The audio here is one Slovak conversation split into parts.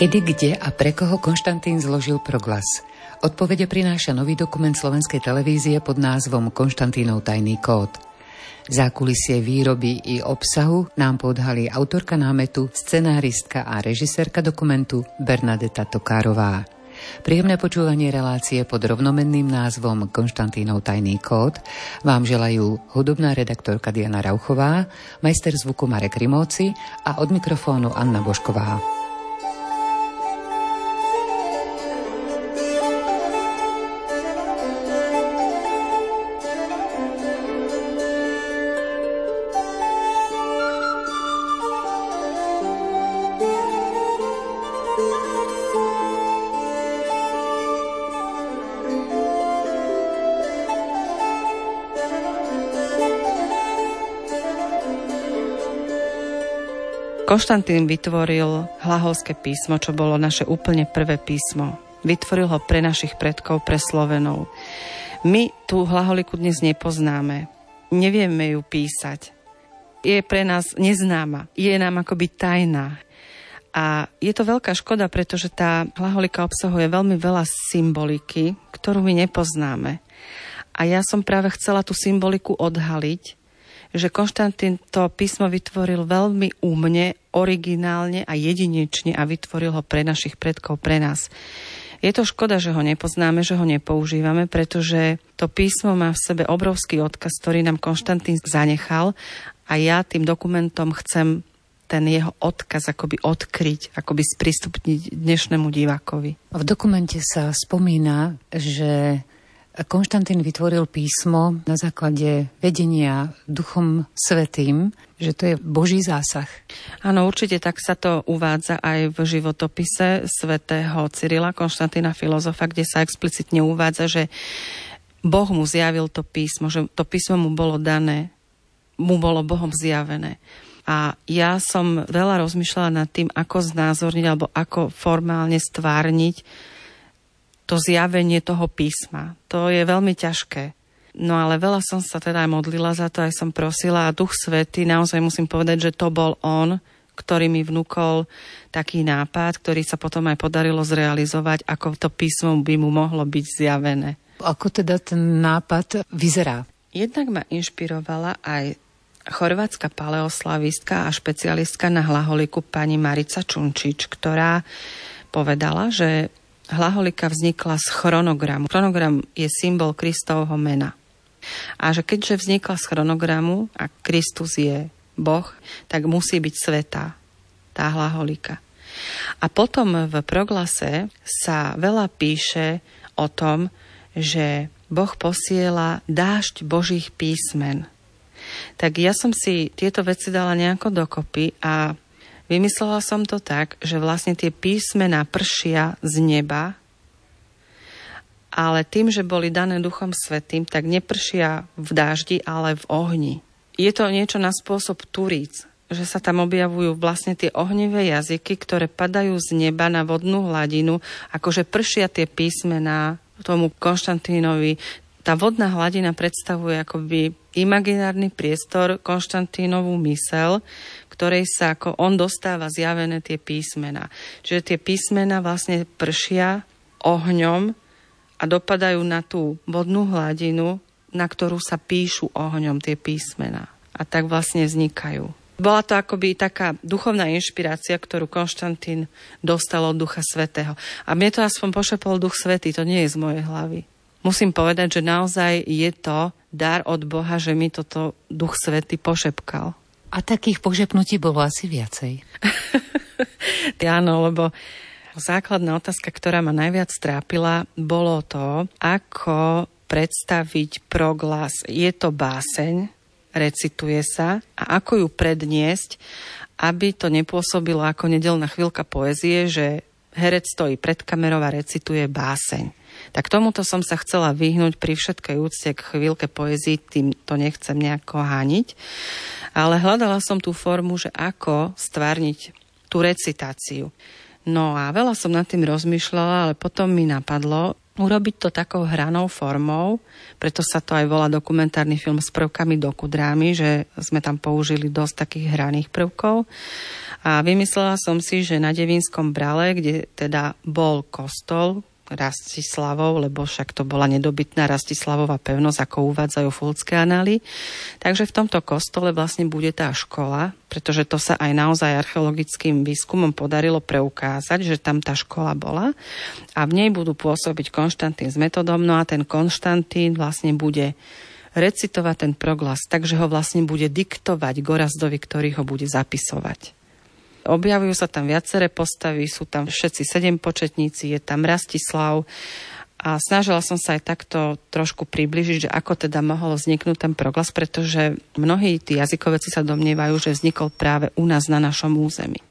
Kedy, kde a pre koho Konštantín zložil proglas? Odpovede prináša nový dokument slovenskej televízie pod názvom Konštantínov tajný kód. Zákulisie výroby i obsahu nám podhali autorka námetu, scenáristka a režisérka dokumentu Bernadeta Tokárová. Príjemné počúvanie relácie pod rovnomenným názvom Konštantínov tajný kód vám želajú hudobná redaktorka Diana Rauchová, majster zvuku Marek Rimóci a od mikrofónu Anna Bošková. Konštantín vytvoril hlahovské písmo, čo bolo naše úplne prvé písmo. Vytvoril ho pre našich predkov, pre Slovenov. My tú hlaholiku dnes nepoznáme. Nevieme ju písať. Je pre nás neznáma. Je nám akoby tajná. A je to veľká škoda, pretože tá hlaholika obsahuje veľmi veľa symboliky, ktorú my nepoznáme. A ja som práve chcela tú symboliku odhaliť, že Konštantín to písmo vytvoril veľmi úmne, originálne a jedinečne a vytvoril ho pre našich predkov, pre nás. Je to škoda, že ho nepoznáme, že ho nepoužívame, pretože to písmo má v sebe obrovský odkaz, ktorý nám Konštantín zanechal a ja tým dokumentom chcem ten jeho odkaz akoby odkryť, akoby sprístupniť dnešnému divákovi. V dokumente sa spomína, že Konštantín vytvoril písmo na základe vedenia Duchom Svetým, že to je Boží zásah. Áno, určite tak sa to uvádza aj v životopise svätého Cyrila Konštantína filozofa, kde sa explicitne uvádza, že Boh mu zjavil to písmo, že to písmo mu bolo dané, mu bolo Bohom zjavené. A ja som veľa rozmýšľala nad tým, ako znázorniť alebo ako formálne stvárniť to zjavenie toho písma. To je veľmi ťažké. No ale veľa som sa teda aj modlila za to, aj som prosila a Duch Svety, naozaj musím povedať, že to bol on, ktorý mi vnúkol taký nápad, ktorý sa potom aj podarilo zrealizovať, ako to písmo by mu mohlo byť zjavené. Ako teda ten nápad vyzerá? Jednak ma inšpirovala aj chorvátska paleoslavistka a špecialistka na hlaholiku pani Marica Čunčič, ktorá povedala, že hlaholika vznikla z chronogramu. Chronogram je symbol Kristovho mena. A že keďže vznikla z chronogramu a Kristus je Boh, tak musí byť svetá tá hlaholika. A potom v proglase sa veľa píše o tom, že Boh posiela dážď Božích písmen. Tak ja som si tieto veci dala nejako dokopy a Vymyslela som to tak, že vlastne tie písmená pršia z neba, ale tým, že boli dané Duchom Svetým, tak nepršia v dáždi, ale v ohni. Je to niečo na spôsob turíc, že sa tam objavujú vlastne tie ohnivé jazyky, ktoré padajú z neba na vodnú hladinu, akože pršia tie písmená tomu Konštantínovi. Tá vodná hladina predstavuje akoby imaginárny priestor, Konštantínovú mysel, ktorej sa ako on dostáva zjavené tie písmena. Čiže tie písmena vlastne pršia ohňom a dopadajú na tú vodnú hladinu, na ktorú sa píšu ohňom tie písmena. A tak vlastne vznikajú. Bola to akoby taká duchovná inšpirácia, ktorú Konštantín dostal od Ducha Svetého. A mne to aspoň pošepol Duch Svetý, to nie je z mojej hlavy. Musím povedať, že naozaj je to dar od Boha, že mi toto Duch Svetý pošepkal. A takých požepnutí bolo asi viacej. Áno, lebo základná otázka, ktorá ma najviac trápila, bolo to, ako predstaviť proglas. Je to báseň, recituje sa a ako ju predniesť, aby to nepôsobilo ako nedelná chvíľka poezie, že herec stojí pred kamerou a recituje báseň. Tak tomuto som sa chcela vyhnúť pri všetkej úcte k chvíľke poezii, tým to nechcem nejako hániť. Ale hľadala som tú formu, že ako stvárniť tú recitáciu. No a veľa som nad tým rozmýšľala, ale potom mi napadlo urobiť to takou hranou formou, preto sa to aj volá dokumentárny film s prvkami dokudrámy, že sme tam použili dosť takých hraných prvkov. A vymyslela som si, že na Devinskom brale, kde teda bol kostol, Rastislavov, lebo však to bola nedobytná Rastislavová pevnosť, ako uvádzajú fulcké anály. Takže v tomto kostole vlastne bude tá škola, pretože to sa aj naozaj archeologickým výskumom podarilo preukázať, že tam tá škola bola a v nej budú pôsobiť Konštantín s metodom, no a ten Konštantín vlastne bude recitovať ten proglas, takže ho vlastne bude diktovať Gorazdovi, ktorý ho bude zapisovať. Objavujú sa tam viaceré postavy, sú tam všetci sedem početníci, je tam Rastislav a snažila som sa aj takto trošku približiť, že ako teda mohol vzniknúť ten proglas, pretože mnohí tí jazykoveci sa domnievajú, že vznikol práve u nás na našom území.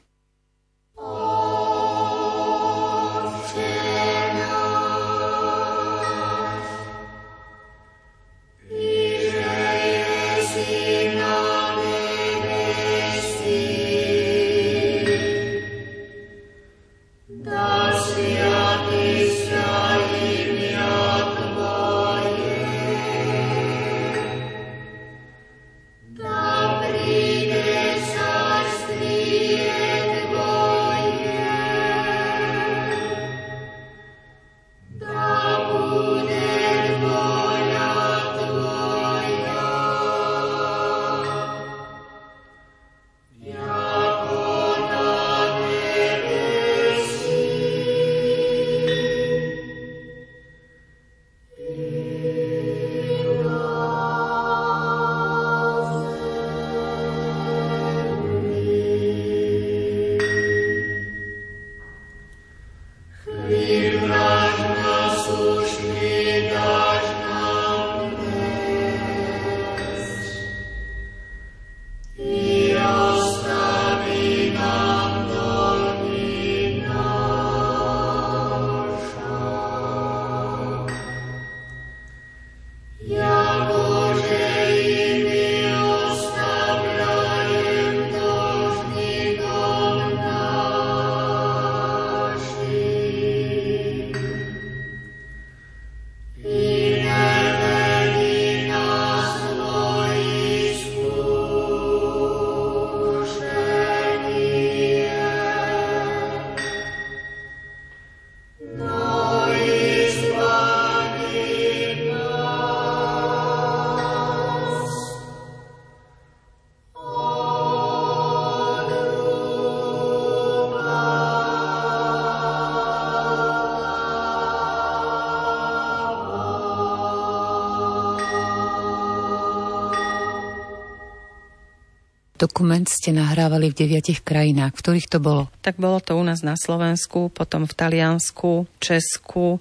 Dokument ste nahrávali v deviatich krajinách. V ktorých to bolo? Tak bolo to u nás na Slovensku, potom v Taliansku, Česku,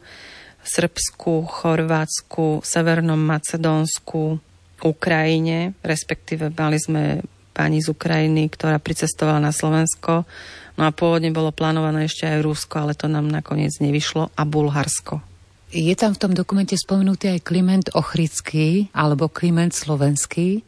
Srbsku, Chorvátsku, Severnom Macedónsku, Ukrajine, respektíve mali sme pani z Ukrajiny, ktorá pricestovala na Slovensko. No a pôvodne bolo plánované ešte aj Rusko, ale to nám nakoniec nevyšlo a Bulharsko. Je tam v tom dokumente spomenutý aj Kliment Ochrický alebo Kliment Slovenský.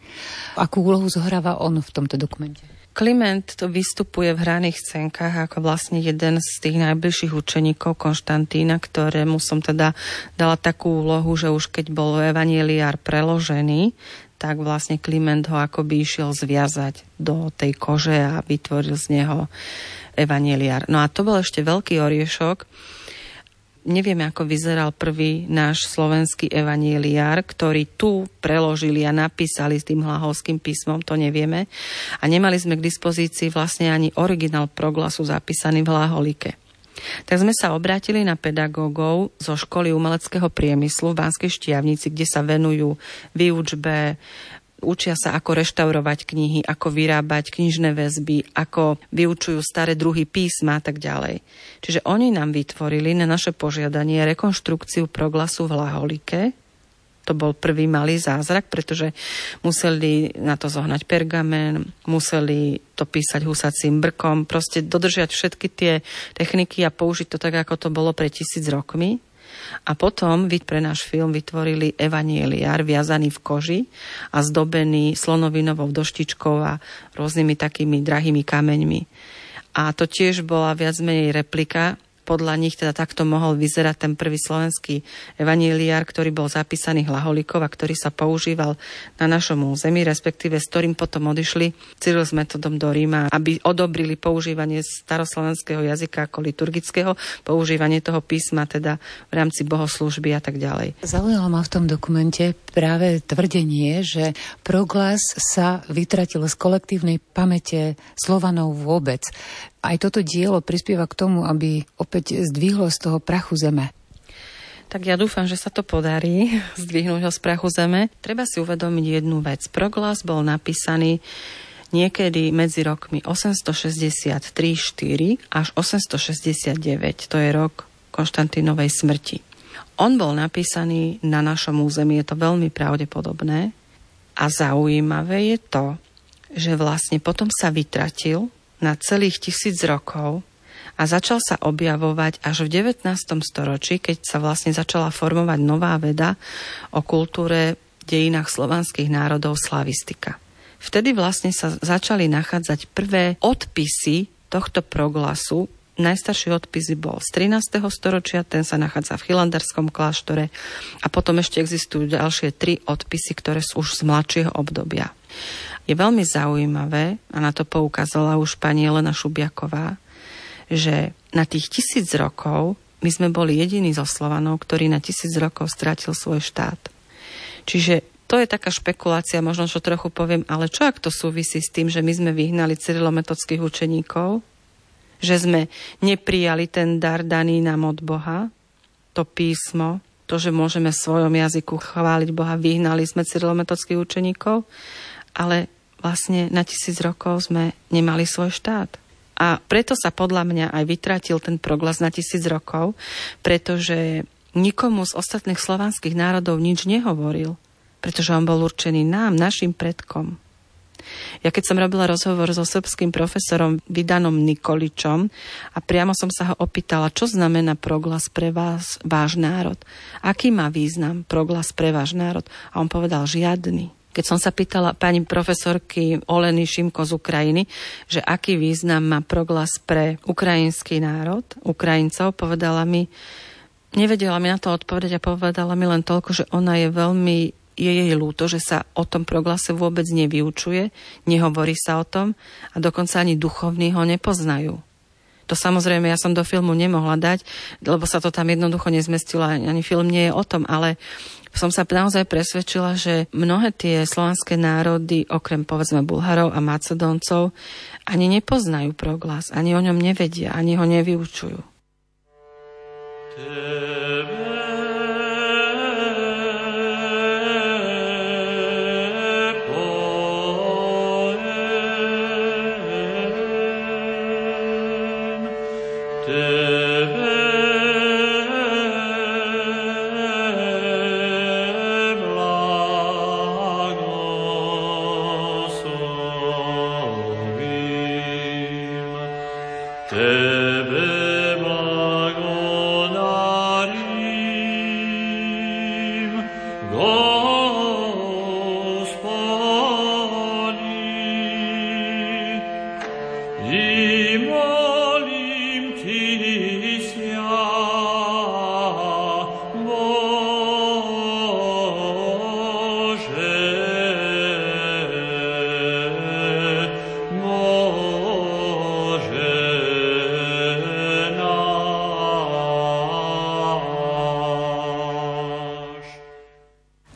Akú úlohu zohráva on v tomto dokumente? Kliment to vystupuje v hraných scénkach ako vlastne jeden z tých najbližších učeníkov Konštantína, ktorému som teda dala takú úlohu, že už keď bol evaneliár preložený, tak vlastne Kliment ho akoby išiel zviazať do tej kože a vytvoril z neho evaneliár. No a to bol ešte veľký oriešok, nevieme, ako vyzeral prvý náš slovenský evanieliár, ktorý tu preložili a napísali s tým hlahovským písmom, to nevieme. A nemali sme k dispozícii vlastne ani originál proglasu zapísaný v hlaholike. Tak sme sa obrátili na pedagógov zo školy umeleckého priemyslu v Banskej Štiavnici, kde sa venujú výučbe Učia sa, ako reštaurovať knihy, ako vyrábať knižné väzby, ako vyučujú staré druhy písma a tak ďalej. Čiže oni nám vytvorili na naše požiadanie rekonštrukciu proglasu v Laholike, to bol prvý malý zázrak, pretože museli na to zohnať pergamen, museli to písať husacím brkom, proste dodržiať všetky tie techniky a použiť to tak, ako to bolo pre tisíc rokmi. A potom pre náš film vytvorili evanieliar viazaný v koži a zdobený slonovinovou doštičkou a rôznymi takými drahými kameňmi. A to tiež bola viac menej replika podľa nich teda takto mohol vyzerať ten prvý slovenský evaníliár, ktorý bol zapísaný hlaholikov a ktorý sa používal na našom území, respektíve s ktorým potom odišli Cyril s metodom do Ríma, aby odobrili používanie staroslovenského jazyka ako liturgického, používanie toho písma teda v rámci bohoslúžby a tak ďalej. Zaujalo ma v tom dokumente práve tvrdenie, že proglas sa vytratil z kolektívnej pamäte Slovanov vôbec. Aj toto dielo prispieva k tomu, aby opäť zdvihlo z toho prachu zeme. Tak ja dúfam, že sa to podarí zdvihnúť ho z prachu zeme. Treba si uvedomiť jednu vec. Proglas bol napísaný niekedy medzi rokmi 863-4 až 869. To je rok Konštantínovej smrti. On bol napísaný na našom území, je to veľmi pravdepodobné. A zaujímavé je to, že vlastne potom sa vytratil na celých tisíc rokov a začal sa objavovať až v 19. storočí, keď sa vlastne začala formovať nová veda o kultúre dejinách slovanských národov slavistika. Vtedy vlastne sa začali nachádzať prvé odpisy tohto proglasu. Najstarší odpis bol z 13. storočia, ten sa nachádza v Chilandarskom kláštore a potom ešte existujú ďalšie tri odpisy, ktoré sú už z mladšieho obdobia. Je veľmi zaujímavé, a na to poukázala už pani Elena Šubiaková, že na tých tisíc rokov my sme boli jediní zo Slovanov, ktorý na tisíc rokov strátil svoj štát. Čiže to je taká špekulácia, možno čo trochu poviem, ale čo ak to súvisí s tým, že my sme vyhnali cyrilometodských učeníkov, že sme neprijali ten dar daný nám od Boha, to písmo, to, že môžeme v svojom jazyku chváliť Boha, vyhnali sme cyrilometodských učeníkov ale vlastne na tisíc rokov sme nemali svoj štát. A preto sa podľa mňa aj vytratil ten proglas na tisíc rokov, pretože nikomu z ostatných slovanských národov nič nehovoril, pretože on bol určený nám, našim predkom. Ja keď som robila rozhovor so srbským profesorom Vidanom Nikoličom a priamo som sa ho opýtala, čo znamená proglas pre vás, váš národ. Aký má význam proglas pre váš národ? A on povedal žiadny. Keď som sa pýtala pani profesorky Oleny Šimko z Ukrajiny, že aký význam má proglas pre ukrajinský národ, Ukrajincov, povedala mi, nevedela mi na to odpovedať a povedala mi len toľko, že ona je veľmi je jej ľúto, že sa o tom proglase vôbec nevyučuje, nehovorí sa o tom a dokonca ani duchovní ho nepoznajú. To samozrejme ja som do filmu nemohla dať, lebo sa to tam jednoducho nezmestilo, ani film nie je o tom, ale som sa naozaj presvedčila, že mnohé tie slovanské národy, okrem povedzme Bulharov a Macedóncov, ani nepoznajú proglas, ani o ňom nevedia, ani ho nevyučujú. Tebe.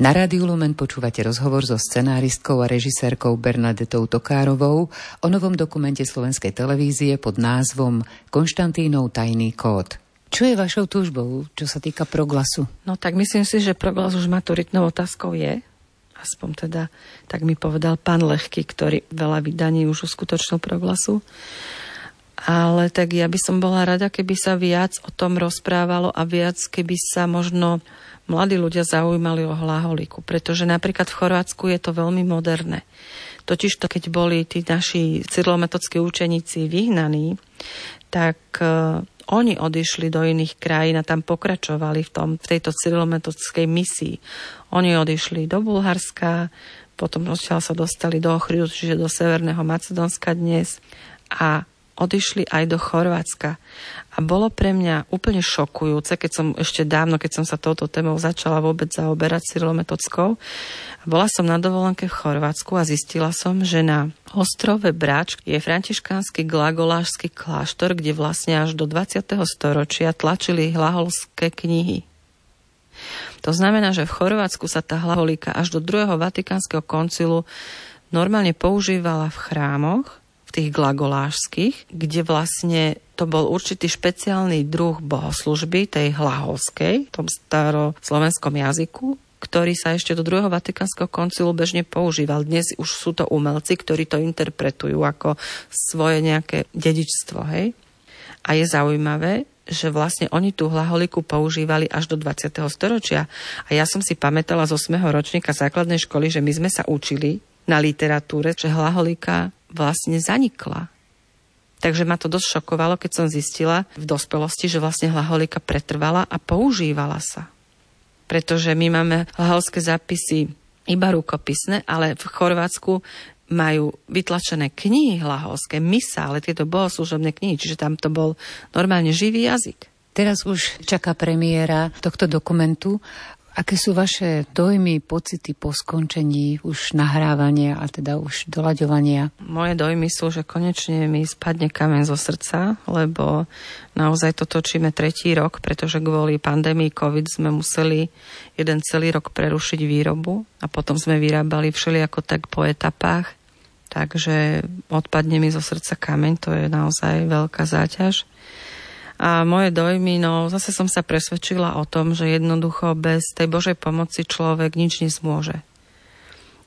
Na Rádiu Lumen počúvate rozhovor so scenáristkou a režisérkou Bernadetou Tokárovou o novom dokumente slovenskej televízie pod názvom Konštantínov tajný kód. Čo je vašou túžbou, čo sa týka proglasu? No tak myslím si, že proglas už maturitnou otázkou je. Aspoň teda, tak mi povedal pán Lehky, ktorý veľa vydaní už uskutočnil proglasu. Ale tak ja by som bola rada, keby sa viac o tom rozprávalo a viac, keby sa možno mladí ľudia zaujímali o hlaholiku, pretože napríklad v Chorvátsku je to veľmi moderné. Totiž to, keď boli tí naši cyrilometodskí učeníci vyhnaní, tak uh, oni odišli do iných krajín a tam pokračovali v, tom, v tejto cyrilometodskej misii. Oni odišli do Bulharska, potom odtiaľ sa dostali do Ochridu, čiže do Severného Macedónska dnes a odišli aj do Chorvátska. A bolo pre mňa úplne šokujúce, keď som ešte dávno, keď som sa touto témou začala vôbec zaoberať Cyrilometodskou. Bola som na dovolenke v Chorvátsku a zistila som, že na ostrove Brač je františkánsky glagolášsky kláštor, kde vlastne až do 20. storočia tlačili hlaholské knihy. To znamená, že v Chorvátsku sa tá hlaholika až do druhého vatikánskeho koncilu normálne používala v chrámoch, tých glagolášských, kde vlastne to bol určitý špeciálny druh bohoslužby, tej hlaholskej, v tom staroslovenskom jazyku, ktorý sa ešte do druhého Vatikánskeho koncilu bežne používal. Dnes už sú to umelci, ktorí to interpretujú ako svoje nejaké dedičstvo. Hej? A je zaujímavé, že vlastne oni tú hlaholiku používali až do 20. storočia. A ja som si pamätala z 8. ročníka základnej školy, že my sme sa učili na literatúre, že hlaholika vlastne zanikla. Takže ma to dosť šokovalo, keď som zistila v dospelosti, že vlastne hlaholika pretrvala a používala sa. Pretože my máme hlaholské zápisy iba rukopisné, ale v Chorvátsku majú vytlačené knihy hlaholské, ale tieto bohoslužobné knihy, čiže tam to bol normálne živý jazyk. Teraz už čaká premiéra tohto dokumentu. Aké sú vaše dojmy, pocity po skončení už nahrávania a teda už doľaďovania? Moje dojmy sú, že konečne mi spadne kamen zo srdca, lebo naozaj to točíme tretí rok, pretože kvôli pandémii COVID sme museli jeden celý rok prerušiť výrobu a potom sme vyrábali všelijako tak po etapách. Takže odpadne mi zo srdca kameň, to je naozaj veľká záťaž. A moje dojmy, no zase som sa presvedčila o tom, že jednoducho bez tej Božej pomoci človek nič nezmôže.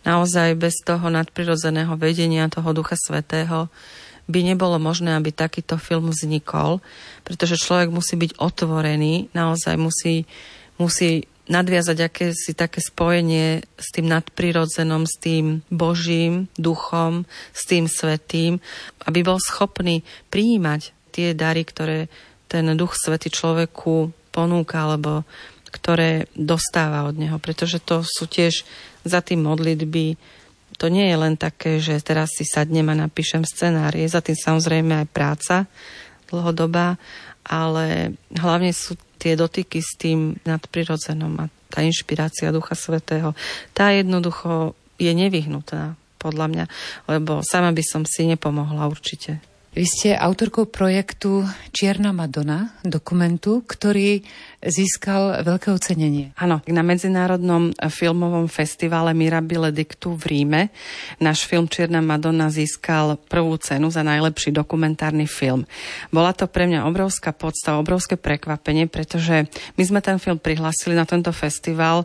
Naozaj bez toho nadprirodzeného vedenia toho Ducha Svetého by nebolo možné, aby takýto film vznikol, pretože človek musí byť otvorený, naozaj musí, musí nadviazať akési také spojenie s tým nadprirodzenom, s tým Božím duchom, s tým svetým, aby bol schopný prijímať tie dary, ktoré ten duch svety človeku ponúka, alebo ktoré dostáva od neho, pretože to sú tiež za tým modlitby. To nie je len také, že teraz si sadnem a napíšem scenár. Je za tým samozrejme aj práca dlhodobá, ale hlavne sú tie dotyky s tým nadprirodzenom a tá inšpirácia Ducha Svetého. Tá jednoducho je nevyhnutná, podľa mňa, lebo sama by som si nepomohla určite. Vy ste autorkou projektu Čierna Madonna, dokumentu, ktorý získal veľké ocenenie. Áno, na Medzinárodnom filmovom festivale Mirabile Dictu v Ríme náš film Čierna Madonna získal prvú cenu za najlepší dokumentárny film. Bola to pre mňa obrovská podsta, obrovské prekvapenie, pretože my sme ten film prihlásili na tento festival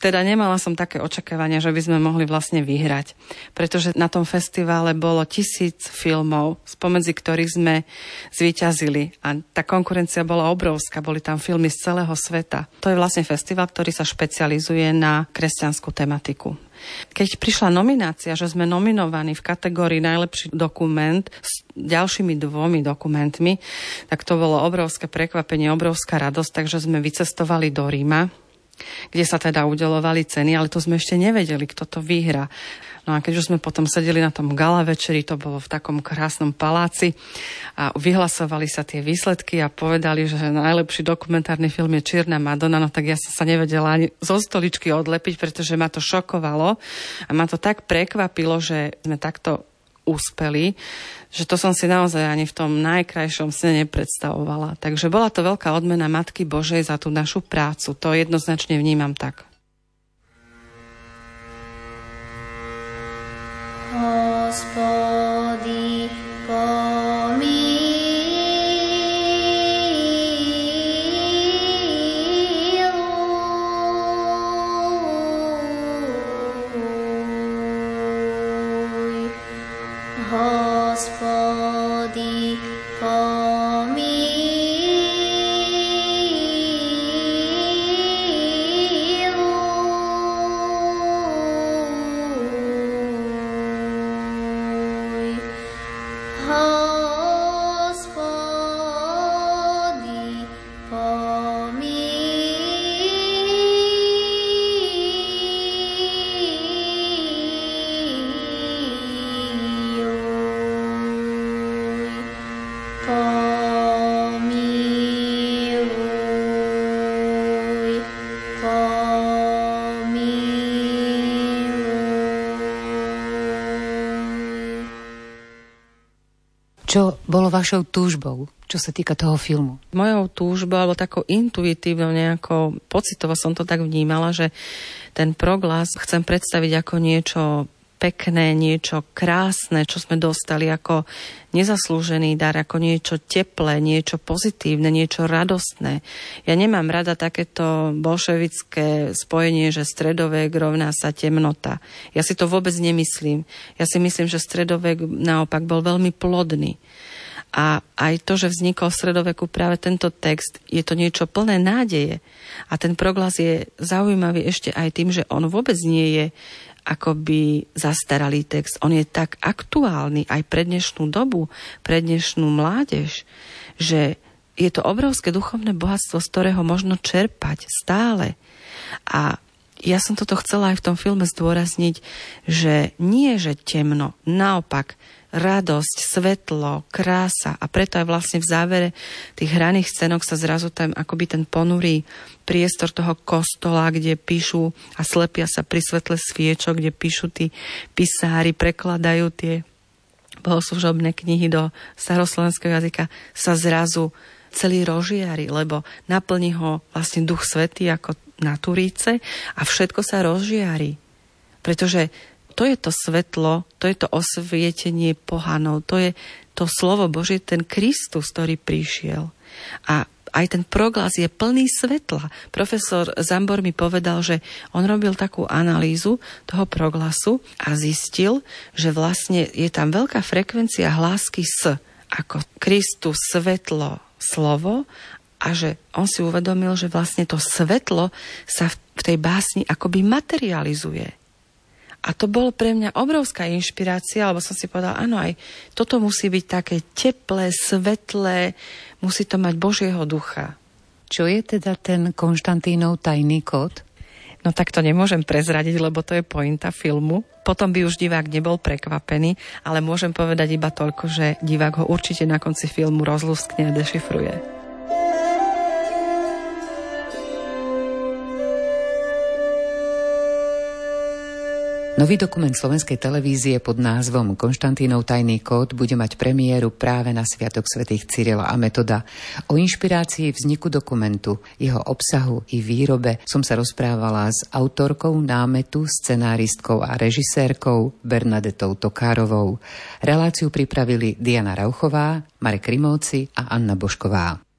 teda nemala som také očakávania, že by sme mohli vlastne vyhrať. Pretože na tom festivale bolo tisíc filmov, spomedzi ktorých sme zvíťazili. A tá konkurencia bola obrovská, boli tam filmy z celého sveta. To je vlastne festival, ktorý sa špecializuje na kresťanskú tematiku. Keď prišla nominácia, že sme nominovaní v kategórii najlepší dokument s ďalšími dvomi dokumentmi, tak to bolo obrovské prekvapenie, obrovská radosť, takže sme vycestovali do Ríma kde sa teda udelovali ceny, ale to sme ešte nevedeli, kto to vyhra. No a keď už sme potom sedeli na tom gala večeri, to bolo v takom krásnom paláci a vyhlasovali sa tie výsledky a povedali, že najlepší dokumentárny film je Čierna Madonna, no tak ja som sa nevedela ani zo stoličky odlepiť, pretože ma to šokovalo a ma to tak prekvapilo, že sme takto úspeli, že to som si naozaj ani v tom najkrajšom sne nepredstavovala. Takže bola to veľká odmena Matky Božej za tú našu prácu. To jednoznačne vnímam tak. Hospody, Čo vašou túžbou? čo sa týka toho filmu? Mojou túžbou, alebo takou intuitívnou nejakou pocitovo som to tak vnímala, že ten proglas chcem predstaviť ako niečo pekné, niečo krásne, čo sme dostali ako nezaslúžený dar, ako niečo teplé, niečo pozitívne, niečo radostné. Ja nemám rada takéto bolševické spojenie, že stredovek rovná sa temnota. Ja si to vôbec nemyslím. Ja si myslím, že stredovek naopak bol veľmi plodný. A aj to, že vznikol v stredoveku práve tento text, je to niečo plné nádeje. A ten proglas je zaujímavý ešte aj tým, že on vôbec nie je akoby zastaralý text. On je tak aktuálny aj pre dnešnú dobu, pre dnešnú mládež, že je to obrovské duchovné bohatstvo, z ktorého možno čerpať stále. A ja som toto chcela aj v tom filme zdôrazniť, že nie, že temno, naopak, radosť, svetlo, krása a preto aj vlastne v závere tých hraných scénok sa zrazu tam akoby ten ponurý priestor toho kostola, kde píšu a slepia sa pri svetle sviečok, kde píšu tí pisári, prekladajú tie bohoslužobné knihy do staroslovenského jazyka, sa zrazu celý rožiari, lebo naplní ho vlastne duch svety ako na Turíce a všetko sa rozžiari. Pretože to je to svetlo, to je to osvietenie pohanov, to je to slovo Božie, ten Kristus, ktorý prišiel. A aj ten proglas je plný svetla. Profesor Zambor mi povedal, že on robil takú analýzu toho proglasu a zistil, že vlastne je tam veľká frekvencia hlásky s, ako Kristus, svetlo, slovo a že on si uvedomil, že vlastne to svetlo sa v tej básni akoby materializuje. A to bolo pre mňa obrovská inšpirácia, lebo som si povedala, áno, aj toto musí byť také teplé, svetlé, musí to mať Božieho ducha. Čo je teda ten Konštantínov tajný kód? No tak to nemôžem prezradiť, lebo to je pointa filmu. Potom by už divák nebol prekvapený, ale môžem povedať iba toľko, že divák ho určite na konci filmu rozlúskne a dešifruje. Nový dokument slovenskej televízie pod názvom Konštantínov tajný kód bude mať premiéru práve na Sviatok svätých Cyrila a Metoda. O inšpirácii vzniku dokumentu, jeho obsahu i výrobe som sa rozprávala s autorkou námetu, scenáristkou a režisérkou Bernadetou Tokárovou. Reláciu pripravili Diana Rauchová, Marek Rimovci a Anna Bošková.